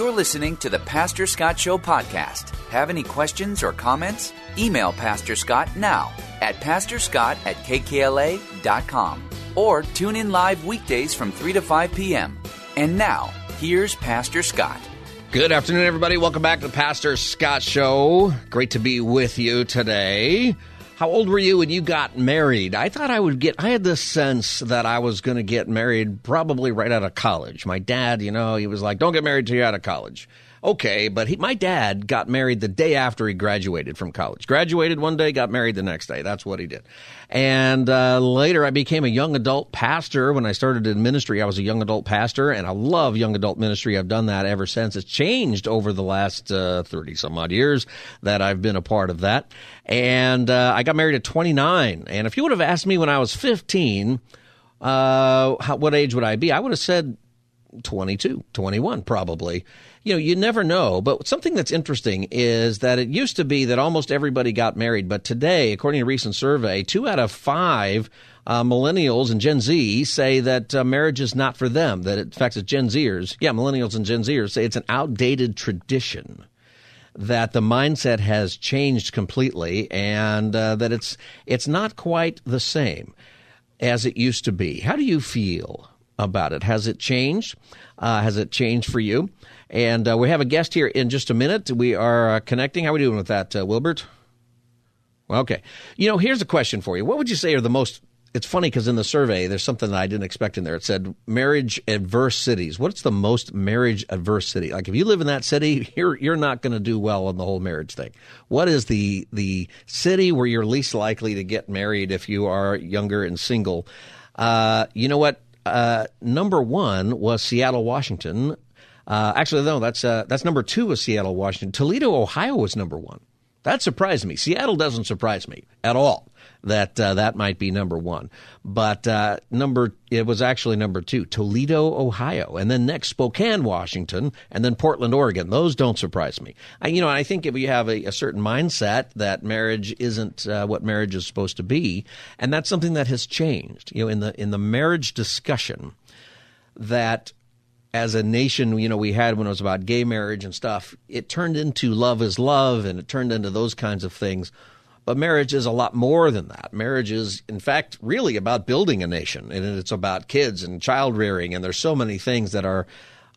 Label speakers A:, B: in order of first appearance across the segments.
A: You're listening to the Pastor Scott Show podcast. Have any questions or comments? Email Pastor Scott now at pastorscott at kkla.com or tune in live weekdays from 3 to 5 p.m. And now, here's Pastor Scott.
B: Good afternoon, everybody. Welcome back to the Pastor Scott Show. Great to be with you today. How old were you when you got married? I thought I would get, I had this sense that I was going to get married probably right out of college. My dad, you know, he was like, don't get married till you're out of college. Okay, but he, my dad got married the day after he graduated from college. Graduated one day, got married the next day. That's what he did. And uh, later, I became a young adult pastor. When I started in ministry, I was a young adult pastor, and I love young adult ministry. I've done that ever since. It's changed over the last 30 uh, some odd years that I've been a part of that. And uh, I got married at 29. And if you would have asked me when I was 15, uh, how, what age would I be? I would have said 22, 21 probably you know, you never know. But something that's interesting is that it used to be that almost everybody got married, but today, according to a recent survey, two out of five uh, millennials and Gen Z say that uh, marriage is not for them. That it, in fact, it's Gen Zers, yeah, millennials and Gen Zers say it's an outdated tradition. That the mindset has changed completely, and uh, that it's it's not quite the same as it used to be. How do you feel about it? Has it changed? Uh, has it changed for you? And uh, we have a guest here in just a minute. We are uh, connecting. How are we doing with that, uh, Wilbert? Okay. You know, here's a question for you. What would you say are the most it's funny because in the survey there's something that I didn't expect in there. It said marriage adverse cities. What's the most marriage adverse city? Like if you live in that city, you're you're not going to do well on the whole marriage thing. What is the the city where you're least likely to get married if you are younger and single? Uh, you know what? Uh, number one was Seattle, Washington. Uh, actually, no, that's uh, that's number two was Seattle, Washington. Toledo, Ohio was number one. That surprised me. Seattle doesn't surprise me at all. That uh, that might be number one, but uh, number it was actually number two, Toledo, Ohio, and then next Spokane, Washington, and then Portland, Oregon. Those don't surprise me. I, you know, I think if you have a, a certain mindset that marriage isn't uh, what marriage is supposed to be, and that's something that has changed. You know, in the in the marriage discussion, that as a nation, you know, we had when it was about gay marriage and stuff, it turned into love is love and it turned into those kinds of things. But marriage is a lot more than that. Marriage is, in fact, really about building a nation and it's about kids and child rearing. And there's so many things that are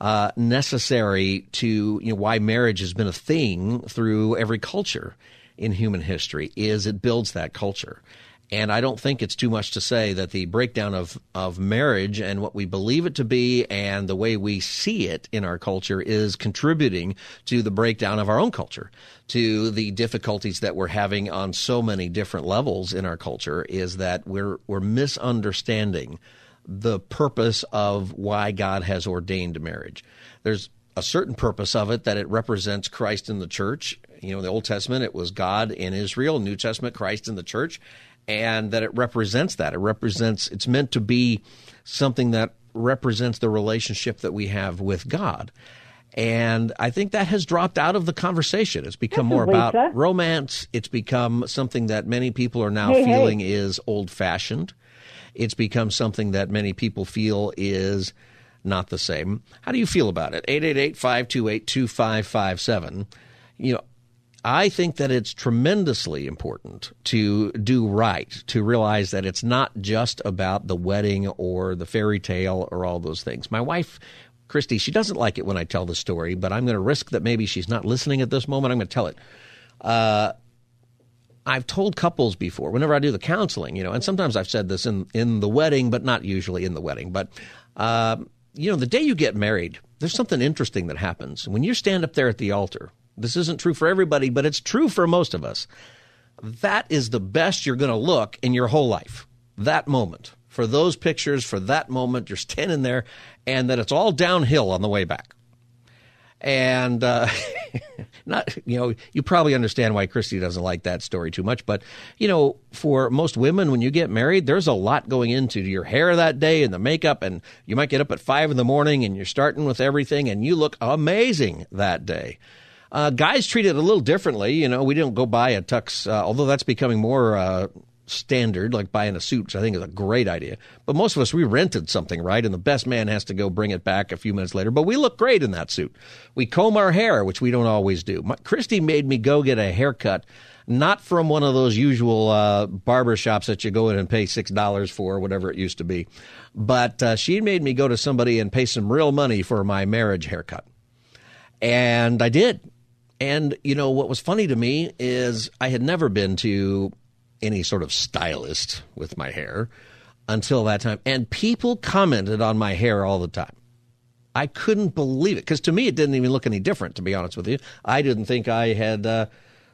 B: uh, necessary to, you know, why marriage has been a thing through every culture in human history is it builds that culture. And I don't think it's too much to say that the breakdown of, of marriage and what we believe it to be and the way we see it in our culture is contributing to the breakdown of our own culture, to the difficulties that we're having on so many different levels in our culture is that we're, we're misunderstanding the purpose of why God has ordained marriage. There's a certain purpose of it that it represents Christ in the church. You know, in the Old Testament, it was God in Israel, New Testament, Christ in the church and that it represents that. It represents, it's meant to be something that represents the relationship that we have with God. And I think that has dropped out of the conversation. It's become more about romance. It's become something that many people are now hey, feeling hey. is old fashioned. It's become something that many people feel is not the same. How do you feel about it? 888 528 2557. You know, I think that it's tremendously important to do right, to realize that it's not just about the wedding or the fairy tale or all those things. My wife, Christy, she doesn't like it when I tell the story, but I'm going to risk that maybe she's not listening at this moment. I'm going to tell it. Uh, I've told couples before, whenever I do the counseling, you know, and sometimes I've said this in, in the wedding, but not usually in the wedding. But, uh, you know, the day you get married, there's something interesting that happens. When you stand up there at the altar, this isn't true for everybody, but it's true for most of us. That is the best you're going to look in your whole life. That moment for those pictures, for that moment. You're standing there, and that it's all downhill on the way back. And uh, not, you know, you probably understand why Christy doesn't like that story too much. But you know, for most women, when you get married, there's a lot going into your hair that day and the makeup, and you might get up at five in the morning and you're starting with everything, and you look amazing that day. Uh, guys treat it a little differently. You know, we don't go buy a tux, uh, although that's becoming more uh, standard, like buying a suit, which I think is a great idea. But most of us, we rented something, right? And the best man has to go bring it back a few minutes later. But we look great in that suit. We comb our hair, which we don't always do. My, Christy made me go get a haircut, not from one of those usual uh, barber shops that you go in and pay $6 for, whatever it used to be. But uh, she made me go to somebody and pay some real money for my marriage haircut. And I did. And, you know, what was funny to me is I had never been to any sort of stylist with my hair until that time. And people commented on my hair all the time. I couldn't believe it because to me it didn't even look any different. To be honest with you, I didn't think I had uh,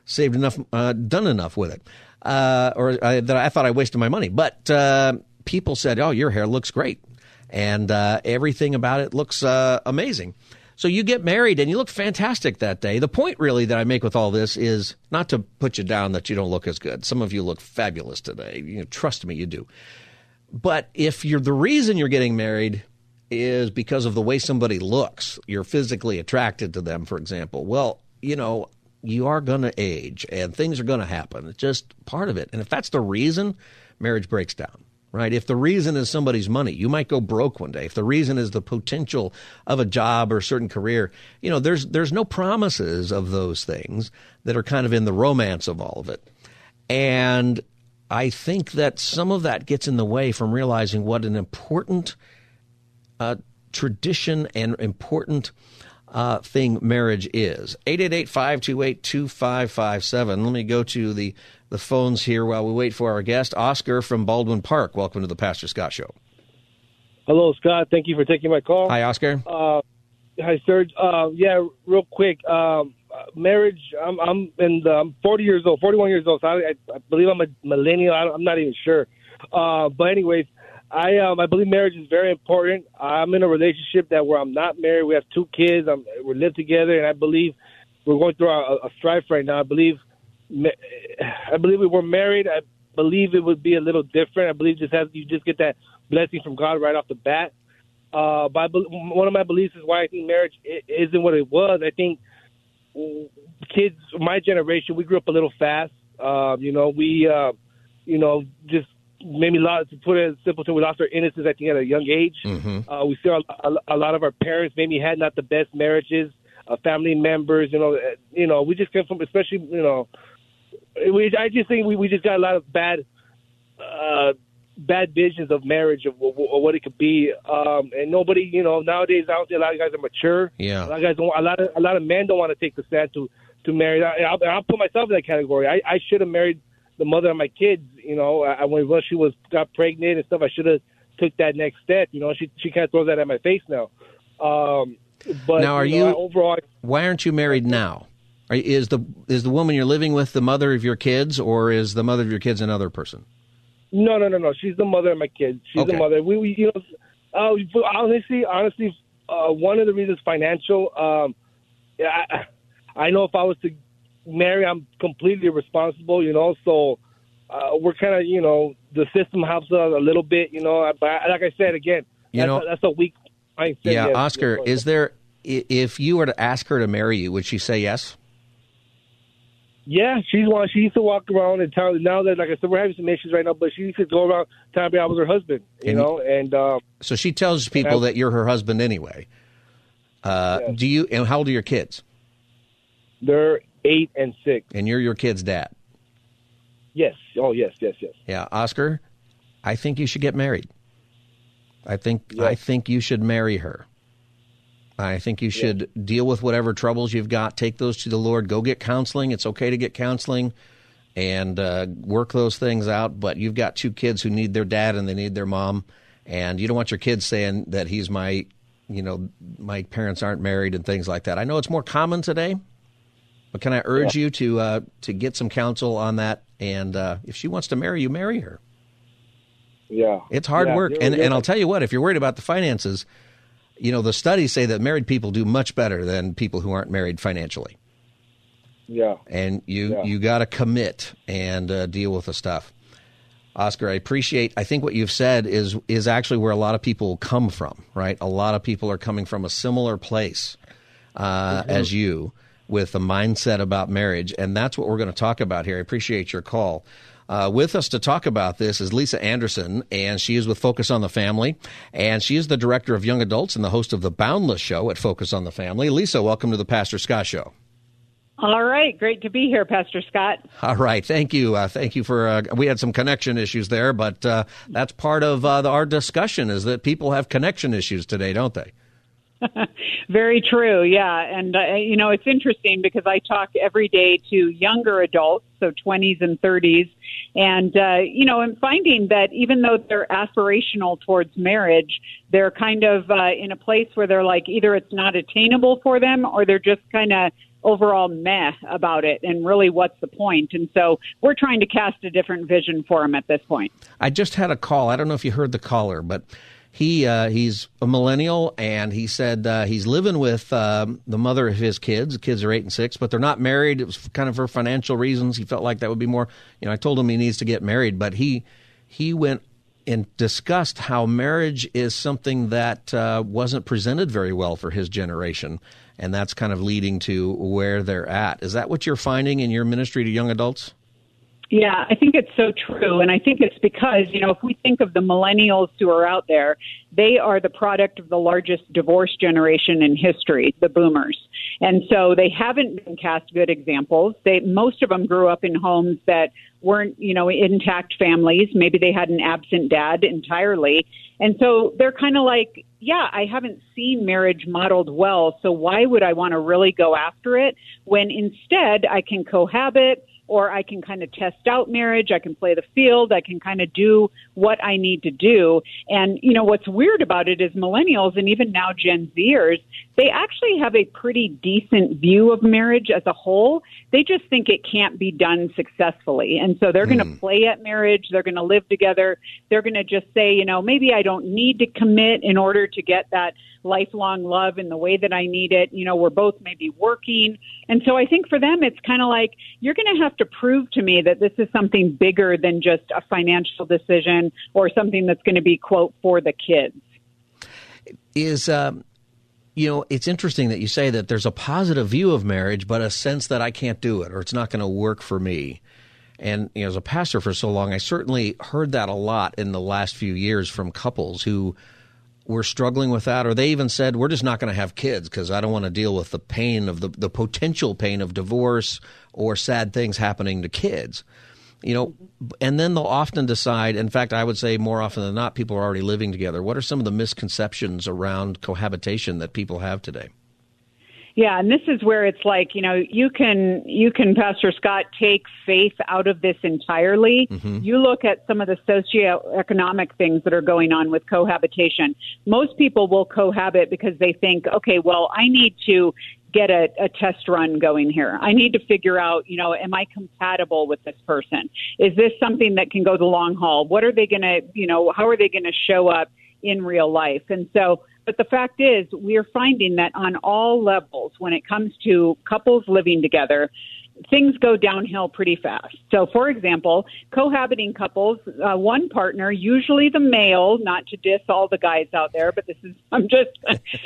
B: saved enough, uh, done enough with it, uh, or I, that I thought I wasted my money. But uh, people said, "Oh, your hair looks great," and uh, everything about it looks uh, amazing. So you get married and you look fantastic that day. The point really that I make with all this is not to put you down that you don't look as good. Some of you look fabulous today. You know, trust me, you do. But if you're the reason you're getting married is because of the way somebody looks, you're physically attracted to them, for example. Well, you know, you are going to age and things are going to happen. It's just part of it. And if that's the reason, marriage breaks down right? If the reason is somebody's money, you might go broke one day. If the reason is the potential of a job or a certain career, you know, there's there's no promises of those things that are kind of in the romance of all of it. And I think that some of that gets in the way from realizing what an important uh, tradition and important uh, thing marriage is. 888-528-2557. Let me go to the the phones here while we wait for our guest, Oscar from Baldwin Park. Welcome to the Pastor Scott Show.
C: Hello, Scott. Thank you for taking my call.
B: Hi, Oscar.
C: Uh, hi, sir. Uh, yeah, real quick. Um, marriage. I'm I'm in the, I'm 40 years old, 41 years old. So I, I believe I'm a millennial. I am not even sure. Uh, but anyways, I um I believe marriage is very important. I'm in a relationship that where I'm not married. We have two kids. I'm, we live together, and I believe we're going through a, a strife right now. I believe I believe we were married. I believe it would be a little different. I believe just have you just get that blessing from God right off the bat. Uh, but one of my beliefs is why I think marriage isn't what it was. I think kids, my generation, we grew up a little fast. Uh, you know, we, uh, you know, just maybe lot to put it simple to we lost our innocence. I think at a young age. Mm-hmm. Uh, we see a, a, a lot of our parents maybe had not the best marriages. Uh, family members, you know, uh, you know, we just came from, especially, you know, we, I just think we, we just got a lot of bad uh, bad visions of marriage of, of, of what it could be. Um, and nobody, you know, nowadays I don't think a lot of guys are mature.
B: Yeah,
C: a lot of guys don't. A lot of a lot of men don't want to take the stand to to marry. I, I'll, I'll put myself in that category. I, I should have married the mother of my kids. You know, I, when when she was got pregnant and stuff, I should have took that next step. You know, she she kind of throws that at my face now. Um, but
B: now, are
C: you,
B: know,
C: you overall?
B: Why aren't you married now? Is the is the woman you're living with the mother of your kids, or is the mother of your kids another person?
C: No, no, no, no. She's the mother of my kids. She's okay. the mother. We, we you know, uh, honestly, honestly, uh, one of the reasons financial. Um, I, I know if I was to marry, I'm completely responsible. You know, so uh, we're kind of, you know, the system helps us a little bit. You know, but like I said again, you that's know, a, that's a weak mindset.
B: Yeah, yes, Oscar, yes, is there? If you were to ask her to marry you, would she say yes?
C: Yeah, she's one. She used to walk around and tell. Now that, like I said, we're having some issues right now, but she used to go around telling me I was her husband. You and, know, and um,
B: so she tells people that you're her husband anyway. Uh, yeah. Do you? And how old are your kids?
C: They're eight and six.
B: And you're your kid's dad.
C: Yes. Oh, yes, yes, yes.
B: Yeah, Oscar, I think you should get married. I think yes. I think you should marry her. I think you should yeah. deal with whatever troubles you've got. Take those to the Lord. Go get counseling. It's okay to get counseling and uh, work those things out. But you've got two kids who need their dad and they need their mom, and you don't want your kids saying that he's my, you know, my parents aren't married and things like that. I know it's more common today, but can I urge yeah. you to uh, to get some counsel on that? And uh, if she wants to marry you, marry her.
C: Yeah.
B: It's hard
C: Yeah,
B: work. And, and I'll tell you what, if you're worried about the finances, you know, the studies say that married people do much better than people who aren't married financially.
C: Yeah.
B: And you,
C: Yeah.
B: you got to commit and uh, deal with the stuff. Oscar, I appreciate. I think what you've said is is actually where a lot of people come from, right? A lot of people are coming from a similar place uh, as you, with a mindset about marriage, and that's what we're going to talk about here. I appreciate your call. Uh, with us to talk about this is Lisa Anderson, and she is with Focus on the Family, and she is the director of young adults and the host of the Boundless Show at Focus on the Family. Lisa, welcome to the Pastor Scott Show.
D: All right, great to be here, Pastor Scott.
B: All right, thank you, uh, thank you for. Uh, we had some connection issues there, but uh, that's part of uh, the, our discussion. Is that people have connection issues today, don't they?
D: Very true, yeah. And, uh, you know, it's interesting because I talk every day to younger adults, so 20s and 30s. And, uh, you know, I'm finding that even though they're aspirational towards marriage, they're kind of uh, in a place where they're like either it's not attainable for them or they're just kind of overall meh about it and really what's the point and so we're trying to cast a different vision for them at this point
B: I just had a call. I don't know if you heard the caller, but he uh, he's a millennial, and he said uh, he's living with um, the mother of his kids. The kids are eight and six, but they're not married. It was kind of for financial reasons. He felt like that would be more. You know, I told him he needs to get married, but he he went and discussed how marriage is something that uh, wasn't presented very well for his generation, and that's kind of leading to where they're at. Is that what you're finding in your ministry to young adults?
D: Yeah, I think it's so true. And I think it's because, you know, if we think of the millennials who are out there, they are the product of the largest divorce generation in history, the boomers. And so they haven't been cast good examples. They, most of them grew up in homes that weren't, you know, intact families. Maybe they had an absent dad entirely. And so they're kind of like, yeah, I haven't seen marriage modeled well. So why would I want to really go after it when instead I can cohabit? Or I can kind of test out marriage. I can play the field. I can kind of do what I need to do. And, you know, what's weird about it is millennials and even now Gen Zers, they actually have a pretty decent view of marriage as a whole. They just think it can't be done successfully. And so they're going to hmm. play at marriage. They're going to live together. They're going to just say, you know, maybe I don't need to commit in order to get that lifelong love in the way that I need it. You know, we're both maybe working. And so I think for them, it's kind of like, you're going to have to prove to me that this is something bigger than just a financial decision or something that's going to be, quote, for the kids.
B: Is, um, you know, it's interesting that you say that there's a positive view of marriage, but a sense that I can't do it or it's not going to work for me. And you know, as a pastor for so long, I certainly heard that a lot in the last few years from couples who were struggling with that, or they even said, "We're just not going to have kids because I don't want to deal with the pain of the the potential pain of divorce or sad things happening to kids." You know, and then they'll often decide. In fact, I would say more often than not, people are already living together. What are some of the misconceptions around cohabitation that people have today?
D: Yeah, and this is where it's like, you know, you can you can Pastor Scott take faith out of this entirely. Mm-hmm. You look at some of the socioeconomic things that are going on with cohabitation. Most people will cohabit because they think, okay, well, I need to get a, a test run going here. I need to figure out, you know, am I compatible with this person? Is this something that can go the long haul? What are they going to, you know, how are they going to show up in real life? And so, but the fact is, we're finding that on all levels, when it comes to couples living together, things go downhill pretty fast. So, for example, cohabiting couples, uh, one partner, usually the male, not to diss all the guys out there, but this is, I'm just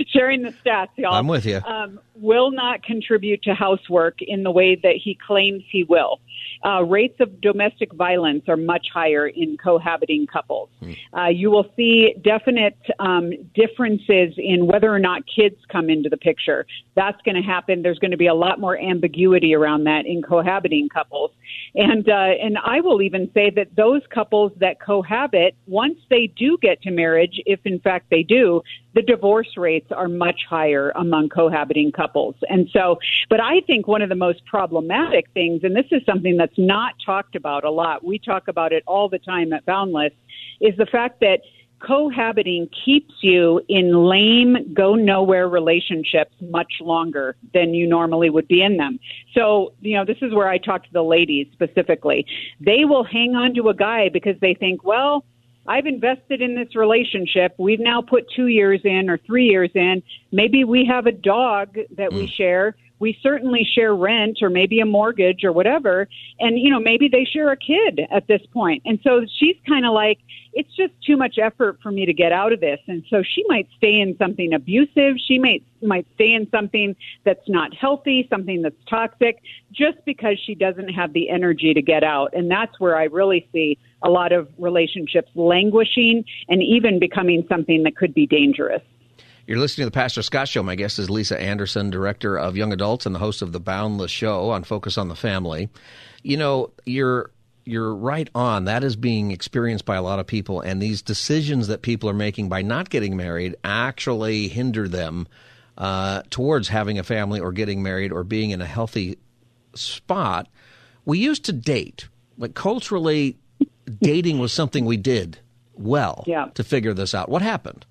D: sharing the stats, y'all.
B: I'm with you.
D: Um, will not contribute to housework in the way that he claims he will. Uh, rates of domestic violence are much higher in cohabiting couples. Uh, you will see definite um, differences in whether or not kids come into the picture. That's going to happen. There's going to be a lot more ambiguity around that in cohabiting couples. And uh, and I will even say that those couples that cohabit, once they do get to marriage, if in fact they do, the divorce rates are much higher among cohabiting couples. And so, but I think one of the most problematic things, and this is something that's not talked about a lot, we talk about it all the time at Boundless, is the fact that cohabiting keeps you in lame, go nowhere relationships much longer than you normally would be in them. So, you know, this is where I talk to the ladies specifically. They will hang on to a guy because they think, well, I've invested in this relationship. We've now put two years in or three years in. Maybe we have a dog that we mm. share. We certainly share rent or maybe a mortgage or whatever. And, you know, maybe they share a kid at this point. And so she's kind of like, it's just too much effort for me to get out of this. And so she might stay in something abusive. She might, might stay in something that's not healthy, something that's toxic, just because she doesn't have the energy to get out. And that's where I really see a lot of relationships languishing and even becoming something that could be dangerous.
B: You're listening to the Pastor Scott Show. My guest is Lisa Anderson, director of young adults and the host of the Boundless Show on Focus on the Family. You know, you're you're right on. That is being experienced by a lot of people, and these decisions that people are making by not getting married actually hinder them uh, towards having a family or getting married or being in a healthy spot. We used to date, but culturally, dating was something we did well
D: Yeah.
B: to figure this out. What happened?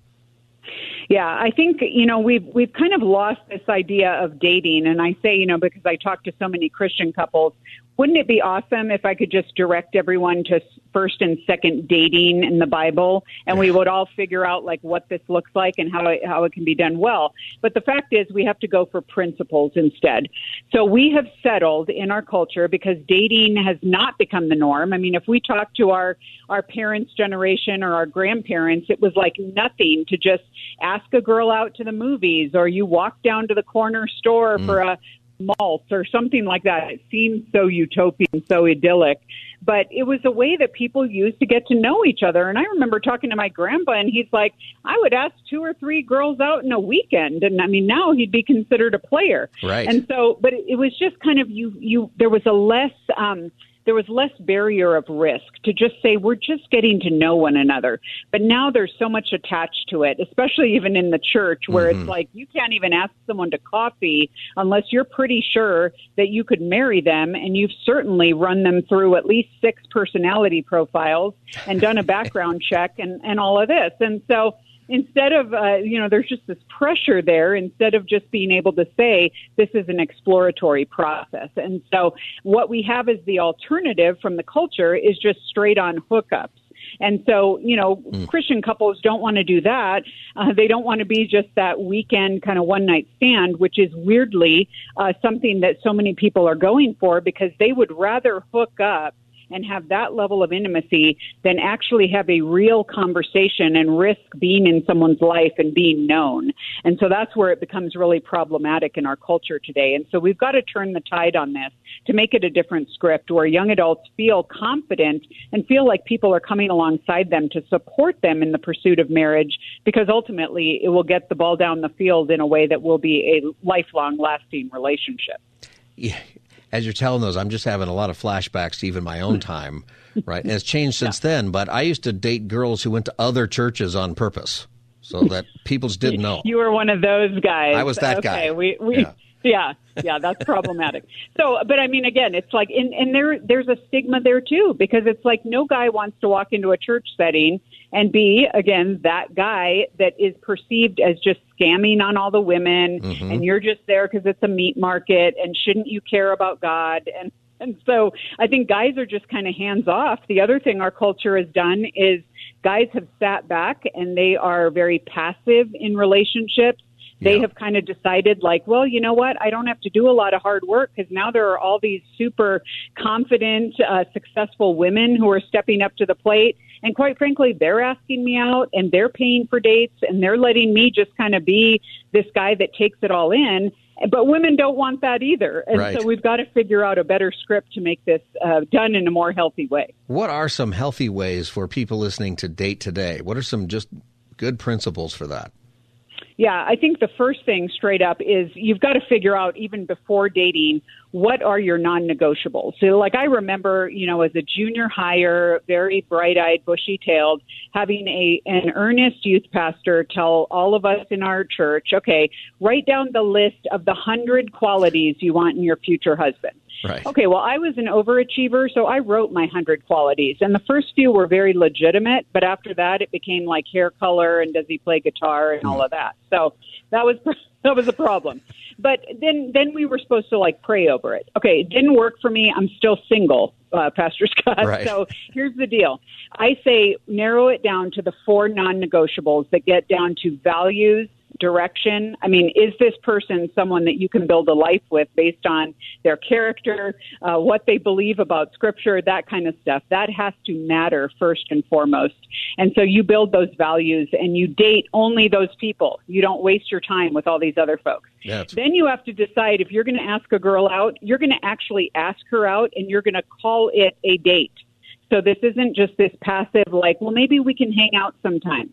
D: Yeah, I think you know we've we've kind of lost this idea of dating, and I say you know because I talk to so many Christian couples. Wouldn't it be awesome if I could just direct everyone to first and second dating in the Bible, and we would all figure out like what this looks like and how it, how it can be done well? But the fact is, we have to go for principles instead. So we have settled in our culture because dating has not become the norm. I mean, if we talk to our our parents' generation or our grandparents, it was like nothing to just ask a girl out to the movies or you walk down to the corner store for a malt or something like that. It seems so utopian, so idyllic. But it was a way that people used to get to know each other. And I remember talking to my grandpa, and he's like, I would ask two or three girls out in a weekend. And I mean, now he'd be considered a player.
B: Right.
D: And so, but it, it was just kind of you, you, there was a less, um, there was less barrier of risk to just say we're just getting to know one another. But now there's so much attached to it, especially even in the church where it's mm-hmm. like you can't even ask someone to coffee unless you're pretty sure that you could marry them and you've certainly run them through at least six personality profiles and done a background check and, and all of this. And so instead of uh, you know there's just this pressure there instead of just being able to say this is an exploratory process. And so what we have as the alternative from the culture is just straight on hookups. And so, you know, Christian couples don't want to do that. Uh, they don't want to be just that weekend kind of one night stand, which is weirdly uh, something that so many people are going for because they would rather hook up and have that level of intimacy than actually have a real conversation and risk being in someone's life and being known. And so that's where it becomes really problematic in our culture today. And so we've got to turn the tide on this to make it a different script where young adults feel confident and feel like people are coming alongside them to support them in the pursuit of marriage because ultimately it will get the ball down the field in a way that will be a lifelong lasting relationship.
B: Yeah, as you're telling those, I'm just having a lot of flashbacks to even my own hmm. time, right? And it's changed since then, but I used to date girls who went to other churches on purpose so that people didn't know.
D: You were one of those guys.
B: I was that
D: okay,
B: guy.
D: We, we,
B: Yeah.
D: yeah. yeah, that's problematic. So, but I mean, again, it's like, and, and there, there's a stigma there too, because it's like no guy wants to walk into a church setting and be, again, that guy that is perceived as just scamming on all the women,
B: Mm-hmm.
D: and you're just there because it's a meat market, and shouldn't you care about God? And and so I think guys are just kind of hands off. The other thing our culture has done is guys have sat back and they are very passive in relationships. They
B: Yeah.
D: have kind of decided, like, well, you know what? I don't have to do a lot of hard work because now there are all these super confident, uh, successful women who are stepping up to the plate. And quite frankly, they're asking me out and they're paying for dates and they're letting me just kind of be this guy that takes it all in. But women don't want that either. And
B: Right.
D: so we've got to figure out a better script to make this uh, done in a more healthy way.
B: What are some healthy ways for people listening to date today? What are some just good principles for that?
D: Yeah, I think the first thing straight up is you've got to figure out even before dating what are your non-negotiables. So like I remember, you know, as a junior higher, very bright-eyed, bushy-tailed, having a an earnest youth pastor tell all of us in our church, okay, write down the list of the 100 qualities you want in your future husband.
B: Right.
D: Okay, well, I was an overachiever, so I wrote my 100 qualities. And the first few were very legitimate, but after that, it became like hair color and does he play guitar and all hmm. of that. So that was that was a problem. But then then we were supposed to like pray over it. Okay, it didn't work for me. I'm still single, uh, Pastor Scott.
B: Right.
D: So here's the deal. I say narrow it down to the four non-negotiables that get down to values, direction. I mean, is this person someone that you can build a life with based on their character, uh, what they believe about scripture, that kind of stuff? That has to matter first and foremost. And so you build those values and you date only those people. You don't waste your time with all these other folks.
B: Yeah,
D: Then you have to decide if you're going to ask a girl out, you're going to actually ask her out and you're going to call it a date. So this isn't just this passive, like, well, maybe we can hang out sometime.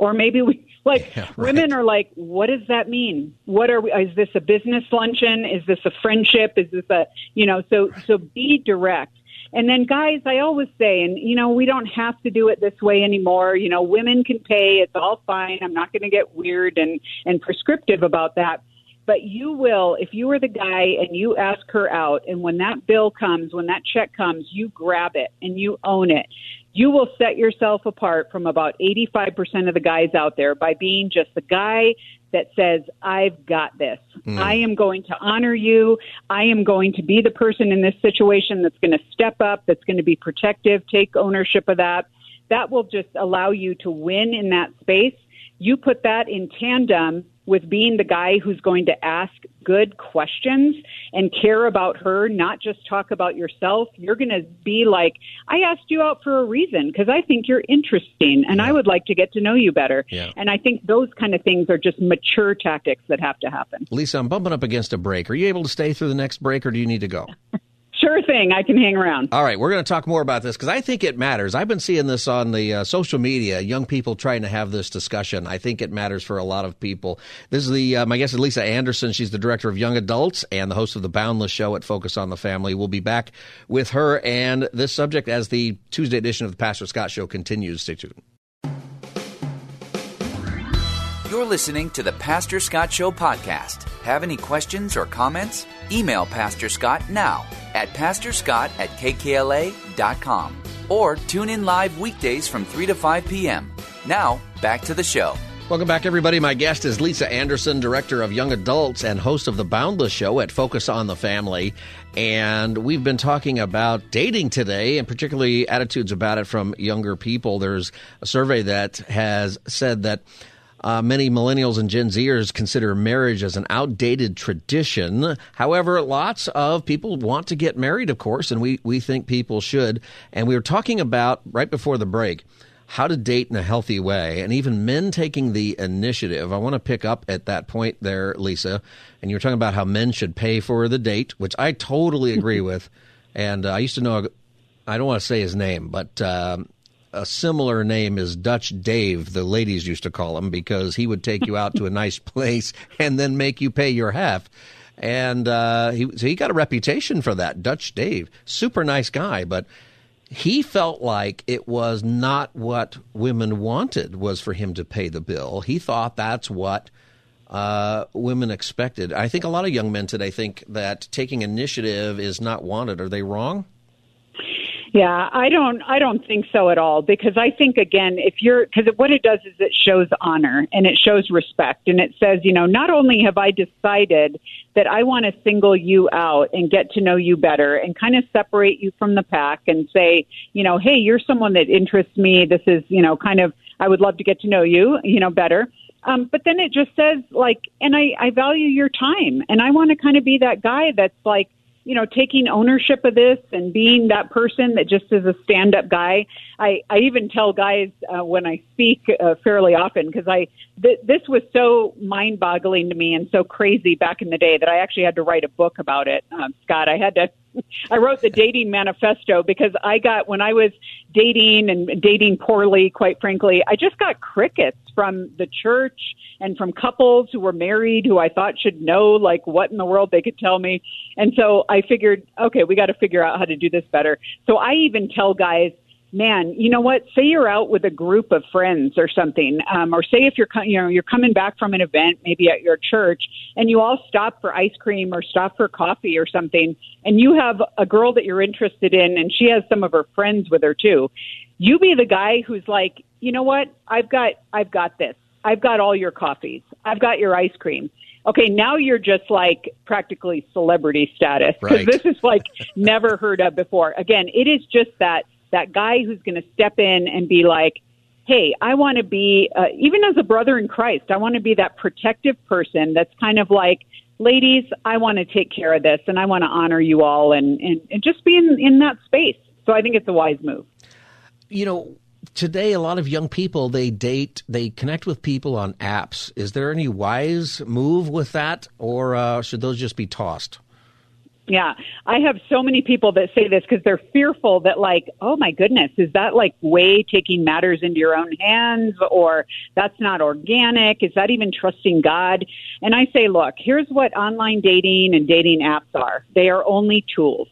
D: Or maybe we, like,
B: Yeah, right.
D: women are like, what does that mean? What are we, is this a business luncheon? Is this a friendship? Is this a, you know, so, so be direct. And then guys, I always say, and you know, we don't have to do it this way anymore. You know, women can pay. It's all fine. I'm not going to get weird and, and prescriptive about that. But you will, if you are the guy and you ask her out, and when that bill comes, when that check comes, you grab it and you own it. You will set yourself apart from about 85% of the guys out there by being just the guy that says, I've got this. Mm. I am going to honor you. I am going to be the person in this situation that's going to step up, that's going to be protective, take ownership of that. That will just allow you to win in that space. You put that in tandem with being the guy who's going to ask good questions and care about her, not just talk about yourself. You're going to be like, I asked you out for a reason because I think you're interesting and I would like to get to know you better.
B: Yeah.
D: And I think those kind of things are just mature tactics that have to happen.
B: Lisa, I'm bumping up against a break. Are you able to stay through the next break or do you need to go?
D: Sure thing. I can hang around.
B: All right, we're going to talk more about this because I think it matters. I've been seeing this on the uh, social media, young people trying to have this discussion. I think it matters for a lot of people. This is the, uh, my guest is Lisa Anderson. She's the director of young adults and the host of the Boundless Show at Focus on the Family. We'll be back with her and this subject as the Tuesday edition of the Pastor Scott Show continues. Stay tuned.
A: You're listening to the Pastor Scott Show podcast. Have any questions or comments? Email Pastor Scott now at pastorscott at kkla.com or tune in live weekdays from 3 to 5 p.m. Now, back to the show.
B: Welcome back, everybody. My guest is Lisa Anderson, director of young adults and host of the Boundless Show at Focus on the Family. And we've been talking about dating today, and particularly attitudes about it from younger people. There's a survey that has said that uh, many millennials and Gen Zers consider marriage as an outdated tradition. However, lots of people want to get married, of course, and we, we think people should. And we were talking about right before the break how to date in a healthy way, and even men taking the initiative. I want to pick up at that point there, Lisa. And you were talking about how men should pay for the date, which I totally agree with. And uh, I used to know, I don't want to say his name, but. Um, a similar name is Dutch Dave, the ladies used to call him, because he would take you out to a nice place and then make you pay your half. And uh, he, so he got a reputation for that, Dutch Dave. Super nice guy, but he felt like it was not what women wanted was for him to pay the bill. He thought that's what uh, women expected. I think a lot of young men today think that taking initiative is not wanted. Are they wrong?
D: Yeah, I don't I don't think so at all because I think again if you're cuz what it does is it shows honor and it shows respect and it says, you know, not only have I decided that I want to single you out and get to know you better and kind of separate you from the pack and say, you know, hey, you're someone that interests me. This is, you know, kind of I would love to get to know you, you know, better. Um, but then it just says like, and I, I value your time and I want to kind of be that guy that's like, you know, taking ownership of this and being that person that just is a stand up guy. I, I even tell guys uh, when I speak uh, fairly often because I, th- this was so mind boggling to me and so crazy back in the day that I actually had to write a book about it. Um, Scott, I had to, I wrote the dating manifesto because I got, when I was dating and dating poorly, quite frankly, I just got crickets from the church and from couples who were married who I thought should know like what in the world they could tell me. And so I figured, okay, we got to figure out how to do this better. So I even tell guys, man, you know what? Say you're out with a group of friends or something, um, or say if you're co- you know you're coming back from an event, maybe at your church, and you all stop for ice cream or stop for coffee or something, and you have a girl that you're interested in, and she has some of her friends with her too. You be the guy who's like, you know what? I've got I've got this. I've got all your coffees. I've got your ice cream. Okay, now you're just like practically celebrity status because
B: Right.
D: this is like never heard of before. Again, it is just that that guy who's going to step in and be like, "Hey, I want to be uh, even as a brother in Christ. I want to be that protective person that's kind of like." Ladies, I want to take care of this and I want to honor you all and, and, and just be in, in that space. So I think it's a wise move.
B: You know, today a lot of young people they date, they connect with people on apps. Is there any wise move with that, or uh, should those just be tossed?
D: Yeah, I have so many people that say this because they're fearful that, like, oh my goodness, is that like way taking matters into your own hands, or that's not organic? Is that even trusting God? And I say, look, here's what online dating and dating apps are they are only tools.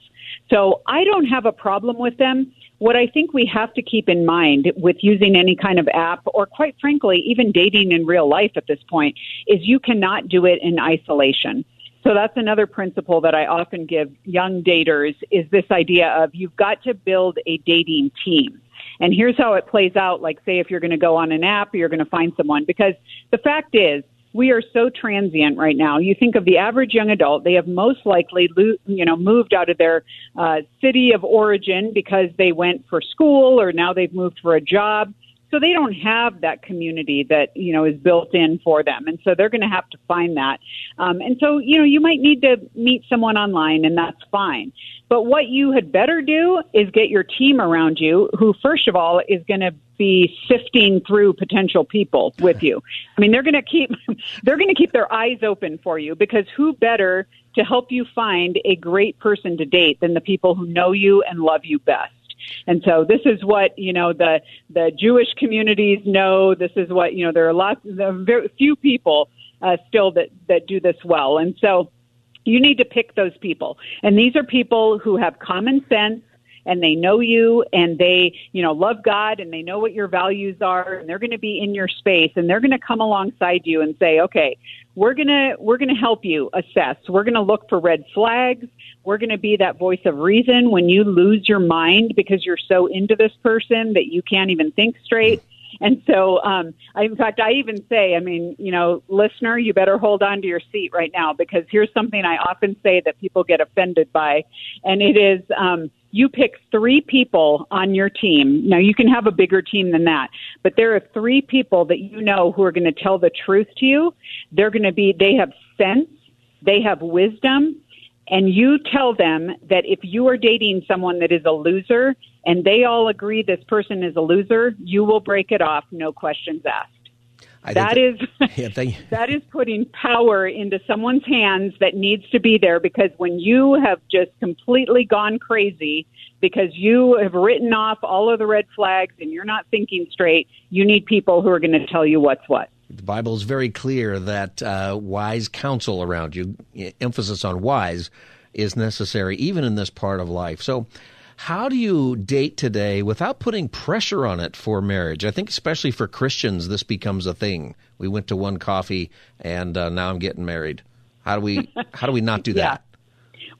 D: So I don't have a problem with them. What I think we have to keep in mind with using any kind of app, or quite frankly, even dating in real life at this point, is you cannot do it in isolation. So that's another principle that I often give young daters is this idea of you've got to build a dating team. And here's how it plays out. Like, say, if you're going to go on an app, you're going to find someone. Because the fact is, we are so transient right now. You think of the average young adult; they have most likely, lo- you know, moved out of their uh, city of origin because they went for school, or now they've moved for a job. So they don't have that community that you know is built in for them, and so they're going to have to find that. Um, and so you know you might need to meet someone online, and that's fine. But what you had better do is get your team around you, who first of all is going to be sifting through potential people with you. I mean, they're going to keep they're going to keep their eyes open for you because who better to help you find a great person to date than the people who know you and love you best. And so this is what, you know, the, the Jewish communities know. This is what, you know, there are lots, there are very few people uh, still that, that do this well. And so you need to pick those people. And these are people who have common sense and they know you and they, you know, love God and they know what your values are and they're going to be in your space and they're going to come alongside you and say, okay, we're going to, we're going to help you assess. We're going to look for red flags. We're going to be that voice of reason when you lose your mind because you're so into this person that you can't even think straight. And so, um, I, in fact, I even say, I mean, you know, listener, you better hold on to your seat right now because here's something I often say that people get offended by, and it is, um, you pick three people on your team. Now you can have a bigger team than that, but there are three people that you know who are going to tell the truth to you. They're going to be, they have sense, they have wisdom, and you tell them that if you are dating someone that is a loser and they all agree this person is a loser, you will break it off, no questions asked.
B: I
D: That
B: think
D: is
B: yeah, they,
D: that is putting power into someone's hands that needs to be there because when you have just completely gone crazy because you have written off all of the red flags and you're not thinking straight, you need people who are going to tell you what's what.
B: The Bible is very clear that uh, wise counsel around you, emphasis on wise, is necessary even in this part of life. So, how do you date today without putting pressure on it for marriage? I think, especially for Christians, this becomes a thing. We went to one coffee, and uh, now I'm getting married. How do we? How do we not do
D: Yeah.
B: that?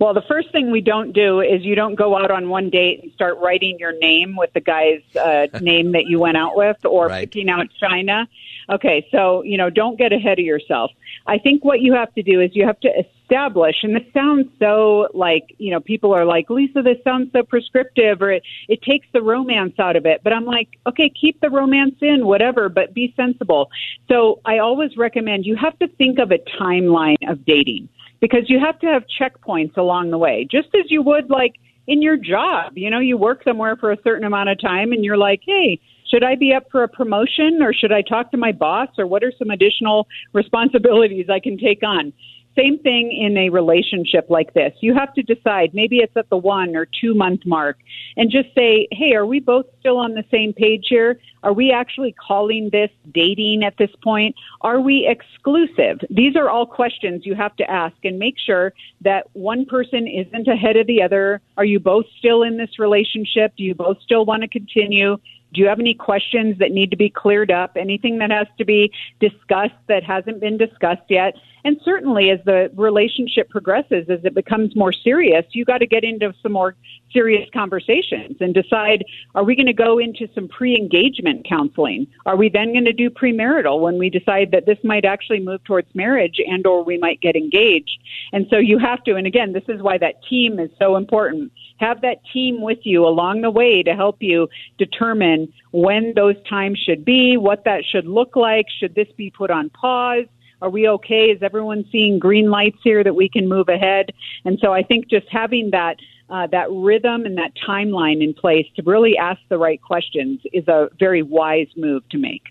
D: Well, the first thing we don't do is you don't go out on one date and start writing your name with the guy's uh, name that you went out with or
B: Right.
D: picking out China. Okay, so, you know, don't get ahead of yourself. I think what you have to do is you have to establish, and this sounds so like, you know, people are like, Lisa, this sounds so prescriptive or it, it takes the romance out of it. But I'm like, okay, keep the romance in, whatever, but be sensible. So I always recommend you have to think of a timeline of dating because you have to have checkpoints along the way, just as you would like in your job. You know, you work somewhere for a certain amount of time and you're like, hey, should I be up for a promotion or should I talk to my boss or what are some additional responsibilities I can take on? same thing in a relationship like this. You have to decide, maybe it's at the one or two month mark, and just say, hey, are we both still on the same page here? Are we actually calling this dating at this point? Are we exclusive? These are all questions you have to ask and make sure that one person isn't ahead of the other. Are you both still in this relationship? Do you both still want to continue? Do you have any questions that need to be cleared up? Anything that has to be discussed that hasn't been discussed yet? And certainly as the relationship progresses, as it becomes more serious, you got to get into some more serious conversations and decide, are we going to go into some pre-engagement counseling? Are we then going to do premarital when we decide that this might actually move towards marriage and or we might get engaged? And so you have to, and again, this is why that team is so important have that team with you along the way to help you determine when those times should be, what that should look like. Should this be put on pause? Are we okay? Is everyone seeing green lights here that we can move ahead? And so I think just having that uh, that rhythm and that timeline in place to really ask the right questions is a very wise move to make.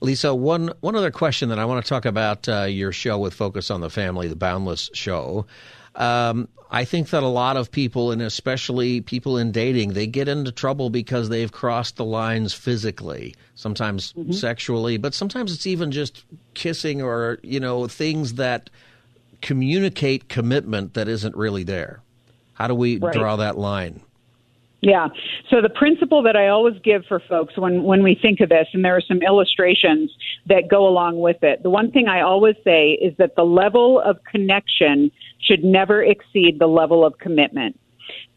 B: Lisa, one one other question that I want to talk about uh, your show with Focus on the Family, the Boundless Show. Um, I think that a lot of people, and especially people in dating, they get into trouble because they've crossed the lines physically, sometimes mm-hmm. sexually, but sometimes it's even just kissing or, you know, things that communicate commitment that isn't really there. How do we right. draw that line?
D: Yeah. So the principle that I always give for folks when, when we think of this, and there are some illustrations that go along with it, the one thing I always say is that the level of connection should never exceed the level of commitment.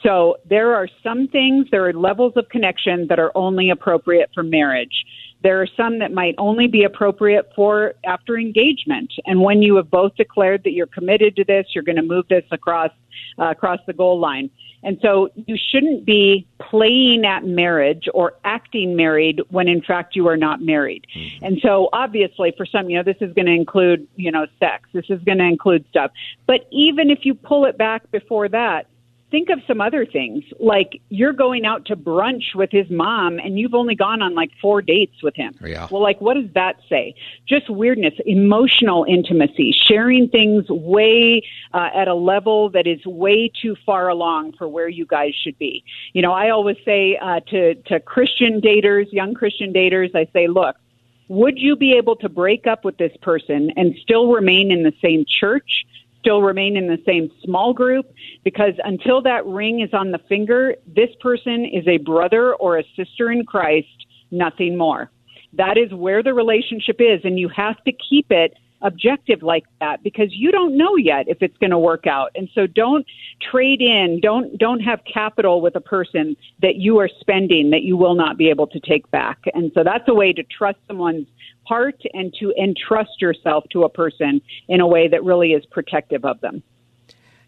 D: So there are some things, there are levels of connection that are only appropriate for marriage. There are some that might only be appropriate for after engagement. And when you have both declared that you're committed to this, you're going to move this across uh, across the goal line. And so you shouldn't be playing at marriage or acting married when in fact you are not married. Mm-hmm. And so obviously for some, you know, this is going to include, you know, sex. This is going to include stuff. But even if you pull it back before that, think of some other things. Like you're going out to brunch with his mom and you've only gone on like four dates with him.
B: Yeah.
D: Well, like what does that say? Just weirdness, emotional intimacy, sharing things way uh, at a level that is way too far along for where you guys should be. You know, I always say uh, to to Christian daters, young Christian daters, I say, look, would you be able to break up with this person and still remain in the same church? Still remain in the same small group because until that ring is on the finger, this person is a brother or a sister in Christ, nothing more. That is where the relationship is, and you have to keep it objective like that because you don't know yet if it's going to work out. And so don't trade in, don't don't have capital with a person that you are spending that you will not be able to take back. And so that's a way to trust someone's heart and to entrust yourself to a person in a way that really is protective of them.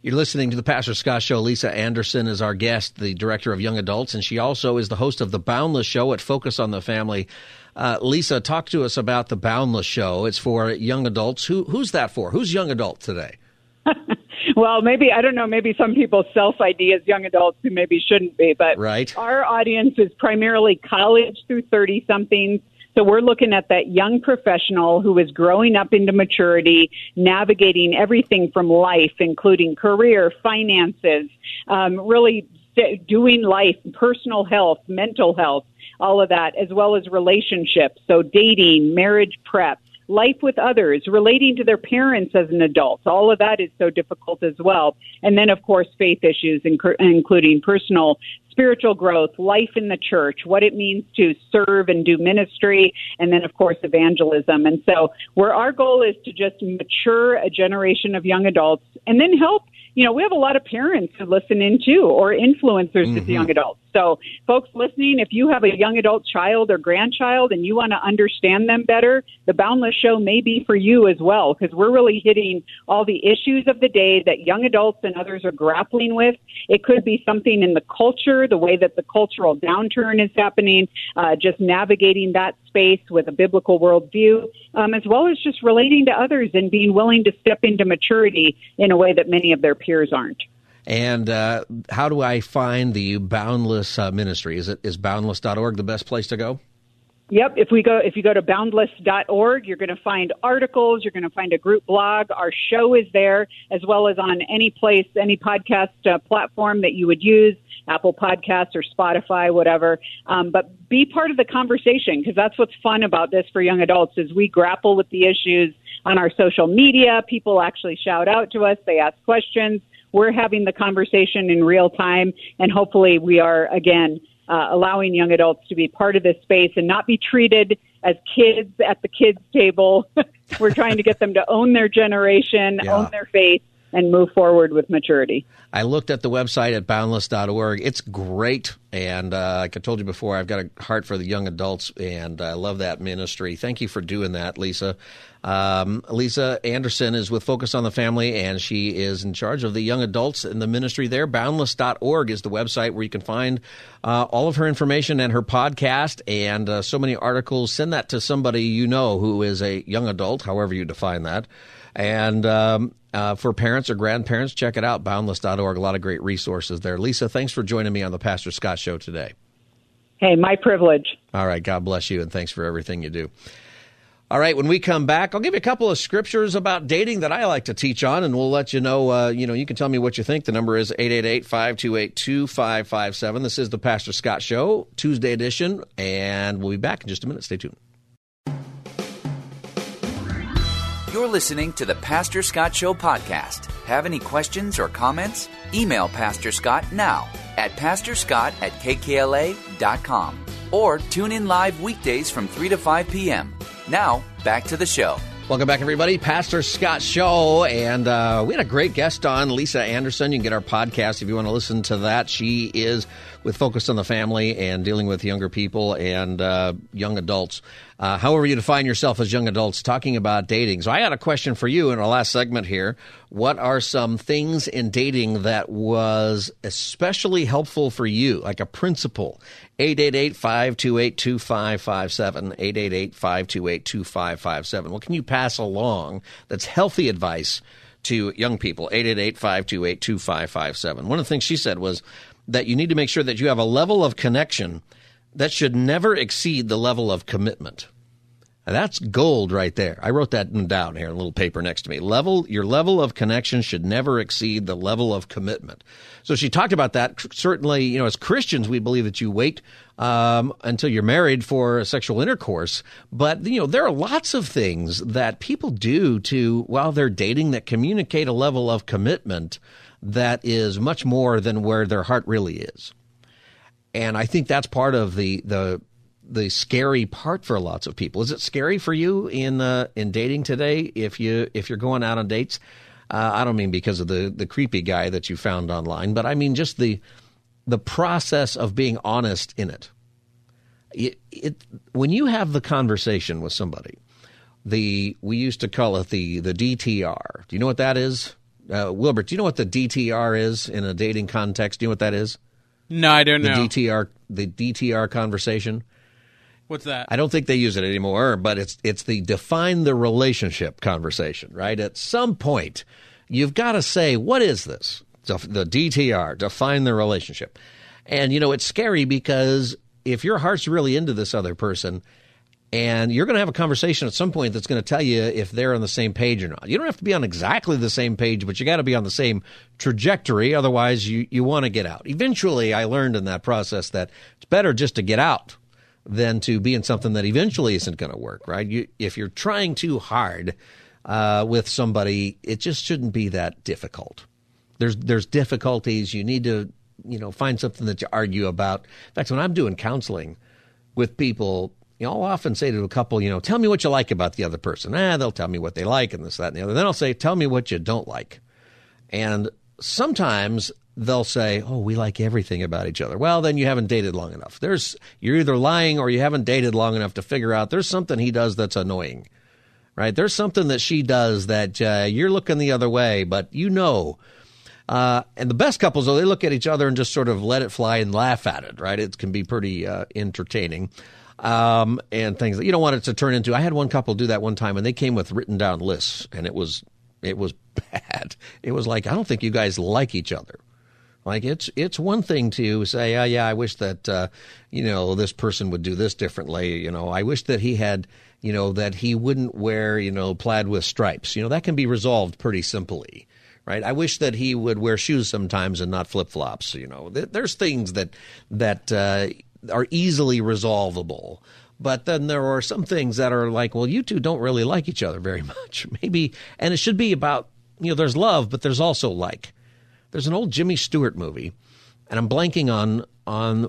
B: You're listening to the Pastor Scott Show. Lisa Anderson is our guest, the director of young adults, and she also is the host of the Boundless Show at Focus on the Family. Uh, Lisa, talk to us about the Boundless Show. It's for young adults. Who, who's that for? Who's young adult today?
D: well, maybe I don't know. Maybe some people self ID as young adults who maybe shouldn't be, but
B: right.
D: our audience is primarily college through thirty somethings so we're looking at that young professional who is growing up into maturity, navigating everything from life, including career, finances, um, really doing life, personal health, mental health, all of that, as well as relationships. So dating, marriage prep, life with others, relating to their parents as an adult. All of that is so difficult as well. And then, of course, faith issues, including personal spiritual growth, life in the church, what it means to serve and do ministry, and then, of course, evangelism. And so, where our goal is to just mature a generation of young adults and then help you know, we have a lot of parents who listen in too, or influencers mm-hmm. young adults. So, folks listening, if you have a young adult child or grandchild and you want to understand them better, the Boundless Show may be for you as well, because we're really hitting all the issues of the day that young adults and others are grappling with. It could be something in the culture, the way that the cultural downturn is happening, uh, just navigating that space with a biblical worldview, um, as well as just relating to others and being willing to step into maturity in a way that many of their peers aren't.
B: And uh, how do I find the Boundless uh, ministry? Is it is boundless.org the best place to go?
D: Yep. If we go, if you go to boundless.org, you're going to find articles. You're going to find a group blog. Our show is there, as well as on any place, any podcast uh, platform that you would use, Apple Podcasts or Spotify, whatever. Um, but be part of the conversation because that's what's fun about this for young adults is we grapple with the issues on our social media. People actually shout out to us. They ask questions. We're having the conversation in real time, and hopefully, we are again uh, allowing young adults to be part of this space and not be treated as kids at the kids table. We're trying to get them to own their generation, yeah. own their faith, and move forward with maturity.
B: I looked at the website at boundless.org. It's great. And uh, like I told you before, I've got a heart for the young adults, and I love that ministry. Thank you for doing that, Lisa. Um, Lisa Anderson is with Focus on the Family, and she is in charge of the young adults in the ministry there. Boundless.org is the website where you can find uh, all of her information and her podcast and uh, so many articles. Send that to somebody you know who is a young adult, however you define that. And um, uh, for parents or grandparents, check it out, boundless.org. A lot of great resources there. Lisa, thanks for joining me on the Pastor Scott Show today.
D: Hey, my privilege.
B: All right. God bless you, and thanks for everything you do. All right, when we come back, I'll give you a couple of scriptures about dating that I like to teach on, and we'll let you know. Uh, you know, you can tell me what you think. The number is 888-528-2557. This is the Pastor Scott Show, Tuesday edition, and we'll be back in just a minute. Stay tuned.
A: You're listening to the Pastor Scott Show podcast. Have any questions or comments? Email Pastor Scott now at pastorscott at kkla.com or tune in live weekdays from 3 to 5 p.m. Now, back to the show.
B: Welcome back, everybody. Pastor Scott Show. And uh, we had a great guest on, Lisa Anderson. You can get our podcast if you want to listen to that. She is with Focus on the Family and dealing with younger people and uh, young adults. Uh, however, you define yourself as young adults, talking about dating. So, I had a question for you in our last segment here. What are some things in dating that was especially helpful for you, like a principle? 888 528 2557. 888 528 2557. What can you pass along that's healthy advice to young people? 888 528 2557. One of the things she said was that you need to make sure that you have a level of connection that should never exceed the level of commitment. That's gold right there. I wrote that down here in a little paper next to me. Level your level of connection should never exceed the level of commitment. So she talked about that. Certainly, you know, as Christians, we believe that you wait um, until you're married for sexual intercourse. But you know, there are lots of things that people do to while they're dating that communicate a level of commitment that is much more than where their heart really is. And I think that's part of the the the scary part for lots of people. Is it scary for you in uh, in dating today if you if you're going out on dates? Uh, I don't mean because of the the creepy guy that you found online, but I mean just the the process of being honest in it. It, it when you have the conversation with somebody, the we used to call it the the DTR. Do you know what that is? Uh, Wilbert, do you know what the DTR is in a dating context? Do you know what that is?
E: No, I don't
B: the
E: know.
B: DTR, the DTR conversation.
E: What's that?
B: I don't think they use it anymore, but it's it's the define the relationship conversation, right? At some point, you've got to say what is this? The DTR, define the relationship. And you know, it's scary because if your heart's really into this other person, and you're going to have a conversation at some point that's going to tell you if they're on the same page or not. You don't have to be on exactly the same page, but you got to be on the same trajectory. Otherwise, you, you want to get out. Eventually, I learned in that process that it's better just to get out than to be in something that eventually isn't going to work, right? You, if you're trying too hard uh, with somebody, it just shouldn't be that difficult. There's there's difficulties. You need to you know find something that you argue about. In fact, when I'm doing counseling with people, you know, I'll often say to a couple, you know, tell me what you like about the other person. Ah, they'll tell me what they like and this, that, and the other. Then I'll say, tell me what you don't like. And sometimes they'll say, "Oh, we like everything about each other." Well, then you haven't dated long enough. There's you're either lying or you haven't dated long enough to figure out there's something he does that's annoying. Right? There's something that she does that uh, you're looking the other way, but you know. Uh, and the best couples, though, they look at each other and just sort of let it fly and laugh at it. Right? It can be pretty uh, entertaining. Um, and things that you don't want it to turn into. I had one couple do that one time, and they came with written down lists, and it was it was bad. It was like I don't think you guys like each other Like it's it's one thing to say, oh, yeah, I wish that uh, you know this person would do this differently. You know, I wish that he had, you know, that he wouldn't wear, you know, plaid with stripes. You know, that can be resolved pretty simply, right? I wish that he would wear shoes sometimes and not flip flops. You know, there's things that that uh, are easily resolvable. But then there are some things that are like, well, you two don't really like each other very much. Maybe, and it should be about, you know, there's love, but there's also like. There's an old Jimmy Stewart movie, and I'm blanking on on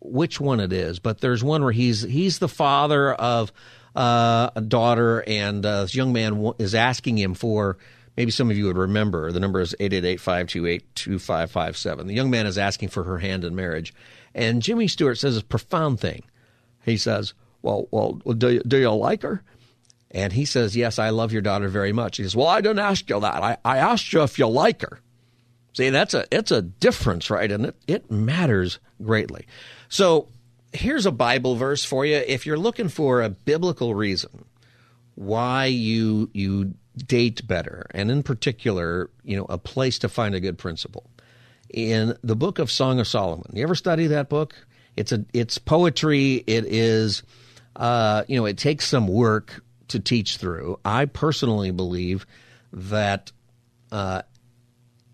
B: which one it is, but there's one where he's he's the father of uh, a daughter, and uh, this young man is asking him for maybe some of you would remember the number is 888-528-2557. The young man is asking for her hand in marriage, and Jimmy Stewart says a profound thing. He says, "Well, well, do you, do you like her?" And he says, "Yes, I love your daughter very much." He says, "Well, I didn't ask you that. I, I asked you if you like her." See, that's a it's a difference, right? And it, it matters greatly. So here's a Bible verse for you. If you're looking for a biblical reason why you you date better, and in particular, you know, a place to find a good principle. In the book of Song of Solomon. You ever study that book? It's a it's poetry. It is uh, you know, it takes some work to teach through. I personally believe that uh,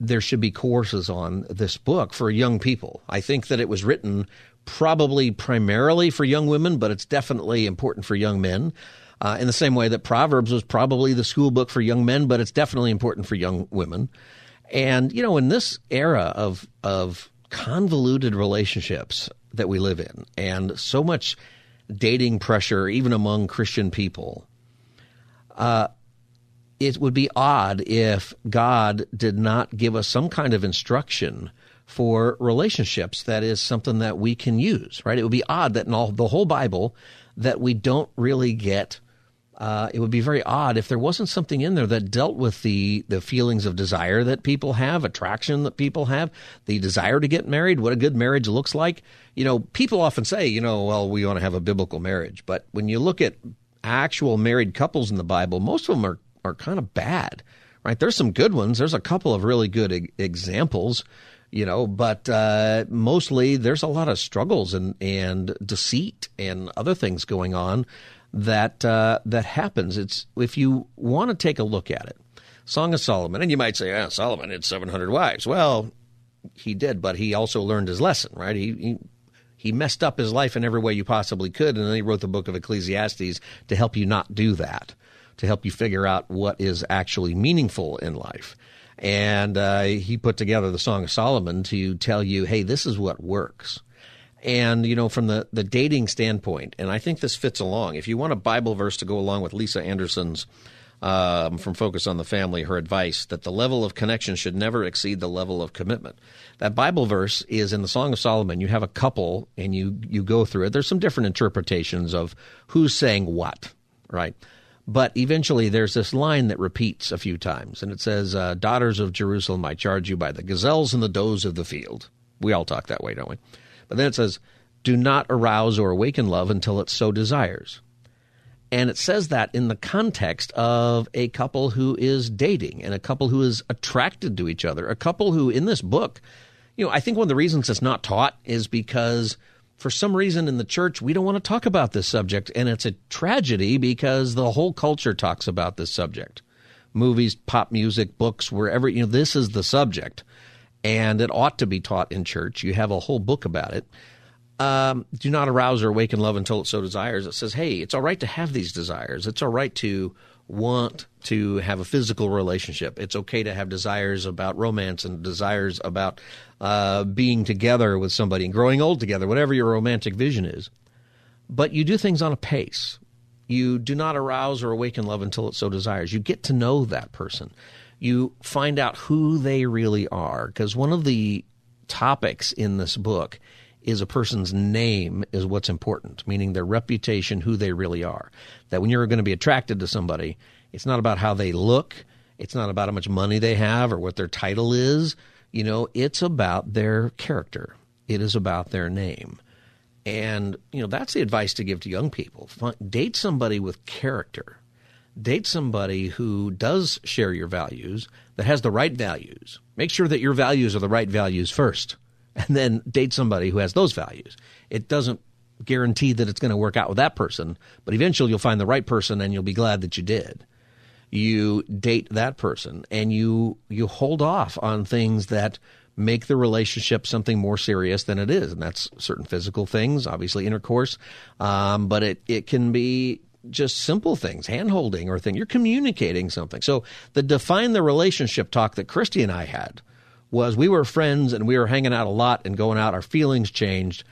B: there should be courses on this book for young people. I think that it was written probably primarily for young women, but it's definitely important for young men. Uh, in the same way that Proverbs was probably the school book for young men, but it's definitely important for young women. And you know, in this era of of convoluted relationships that we live in, and so much dating pressure, even among Christian people, uh, it would be odd if God did not give us some kind of instruction for relationships that is something that we can use, right? It would be odd that in all the whole Bible that we don't really get. Uh, it would be very odd if there wasn't something in there that dealt with the the feelings of desire that people have, attraction that people have, the desire to get married, what a good marriage looks like. You know, people often say, you know, well, we want to have a biblical marriage, but when you look at actual married couples in the Bible, most of them are are kind of bad, right? There's some good ones. There's a couple of really good e- examples, you know, but uh, mostly there's a lot of struggles and and deceit and other things going on that uh, that happens. It's if you want to take a look at it, Song of Solomon, and you might say, ah, Solomon had 700 wives. Well, he did, but he also learned his lesson, right? He, he he messed up his life in every way you possibly could, and then he wrote the book of Ecclesiastes to help you not do that to help you figure out what is actually meaningful in life. And uh, he put together the Song of Solomon to tell you, hey, this is what works. And, you know, from the, the dating standpoint, and I think this fits along. If you want a Bible verse to go along with Lisa Anderson's um, from Focus on the Family, her advice that the level of connection should never exceed the level of commitment. That Bible verse is in the Song of Solomon. You have a couple and you, you go through it. There's some different interpretations of who's saying what, right? But eventually, there's this line that repeats a few times, and it says, uh, Daughters of Jerusalem, I charge you by the gazelles and the does of the field. We all talk that way, don't we? But then it says, Do not arouse or awaken love until it so desires. And it says that in the context of a couple who is dating and a couple who is attracted to each other, a couple who, in this book, you know, I think one of the reasons it's not taught is because for some reason in the church, we don't want to talk about this subject. And it's a tragedy because the whole culture talks about this subject. Movies, pop music, books, wherever, you know, this is the subject. And it ought to be taught in church. You have a whole book about it. Um, do not arouse or awaken love until it so desires. It says, hey, it's all right to have these desires. It's all right to want to have a physical relationship. It's okay to have desires about romance and desires about uh, being together with somebody and growing old together, whatever your romantic vision is. But you do things on a pace. You do not arouse or awaken love until it so desires. You get to know that person. You find out who they really are. Because one of the topics in this book is a person's name is what's important, meaning their reputation, who they really are. That when you're going to be attracted to somebody, it's not about how they look, it's not about how much money they have or what their title is. You know, it's about their character. It is about their name. And, you know, that's the advice to give to young people. Date somebody with character. Date somebody who does share your values, that has the right values. Make sure that your values are the right values first, and then date somebody who has those values. It doesn't guarantee that it's going to work out with that person, but eventually you'll find the right person and you'll be glad that you did. You date that person and you you hold off on things that make the relationship something more serious than it is, and that's certain physical things, obviously intercourse, um, but it it can be just simple things, hand holding or thing. You're communicating something. So the define the relationship talk that Christy and I had was we were friends and we were hanging out a lot and going out. Our feelings changed.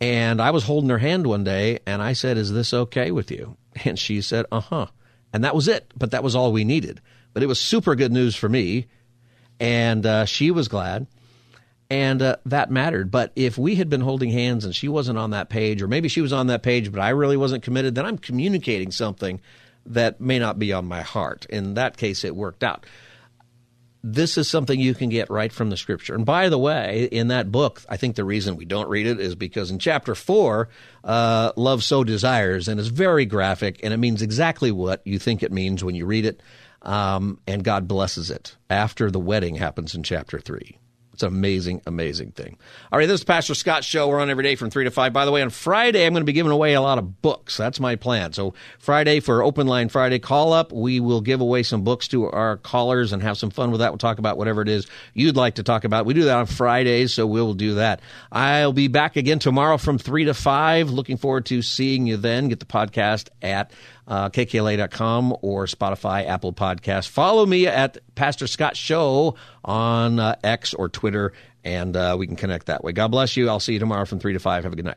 B: And I was holding her hand one day and I said, Is this okay with you? And she said, Uh huh. And that was it. But that was all we needed. But it was super good news for me. And uh, she was glad. And uh, that mattered. But if we had been holding hands and she wasn't on that page, or maybe she was on that page, but I really wasn't committed, then I'm communicating something that may not be on my heart. In that case, it worked out. This is something you can get right from the scripture. And by the way, in that book, I think the reason we don't read it is because in chapter four, uh, love so desires, and it's very graphic, and it means exactly what you think it means when you read it. Um, and God blesses it after the wedding happens in chapter three. It's an amazing, amazing thing. All right, this is Pastor Scott's show. We're on every day from 3 to 5. By the way, on Friday, I'm going to be giving away a lot of books. That's my plan. So, Friday for Open Line Friday call up, we will give away some books to our callers and have some fun with that. We'll talk about whatever it is you'd like to talk about. We do that on Fridays, so we'll do that. I'll be back again tomorrow from 3 to 5. Looking forward to seeing you then. Get the podcast at uh, kkla.com or Spotify, Apple Podcast. Follow me at Pastor Scott Show on uh, X or Twitter, and uh, we can connect that way. God bless you. I'll see you tomorrow from 3 to 5. Have a good night.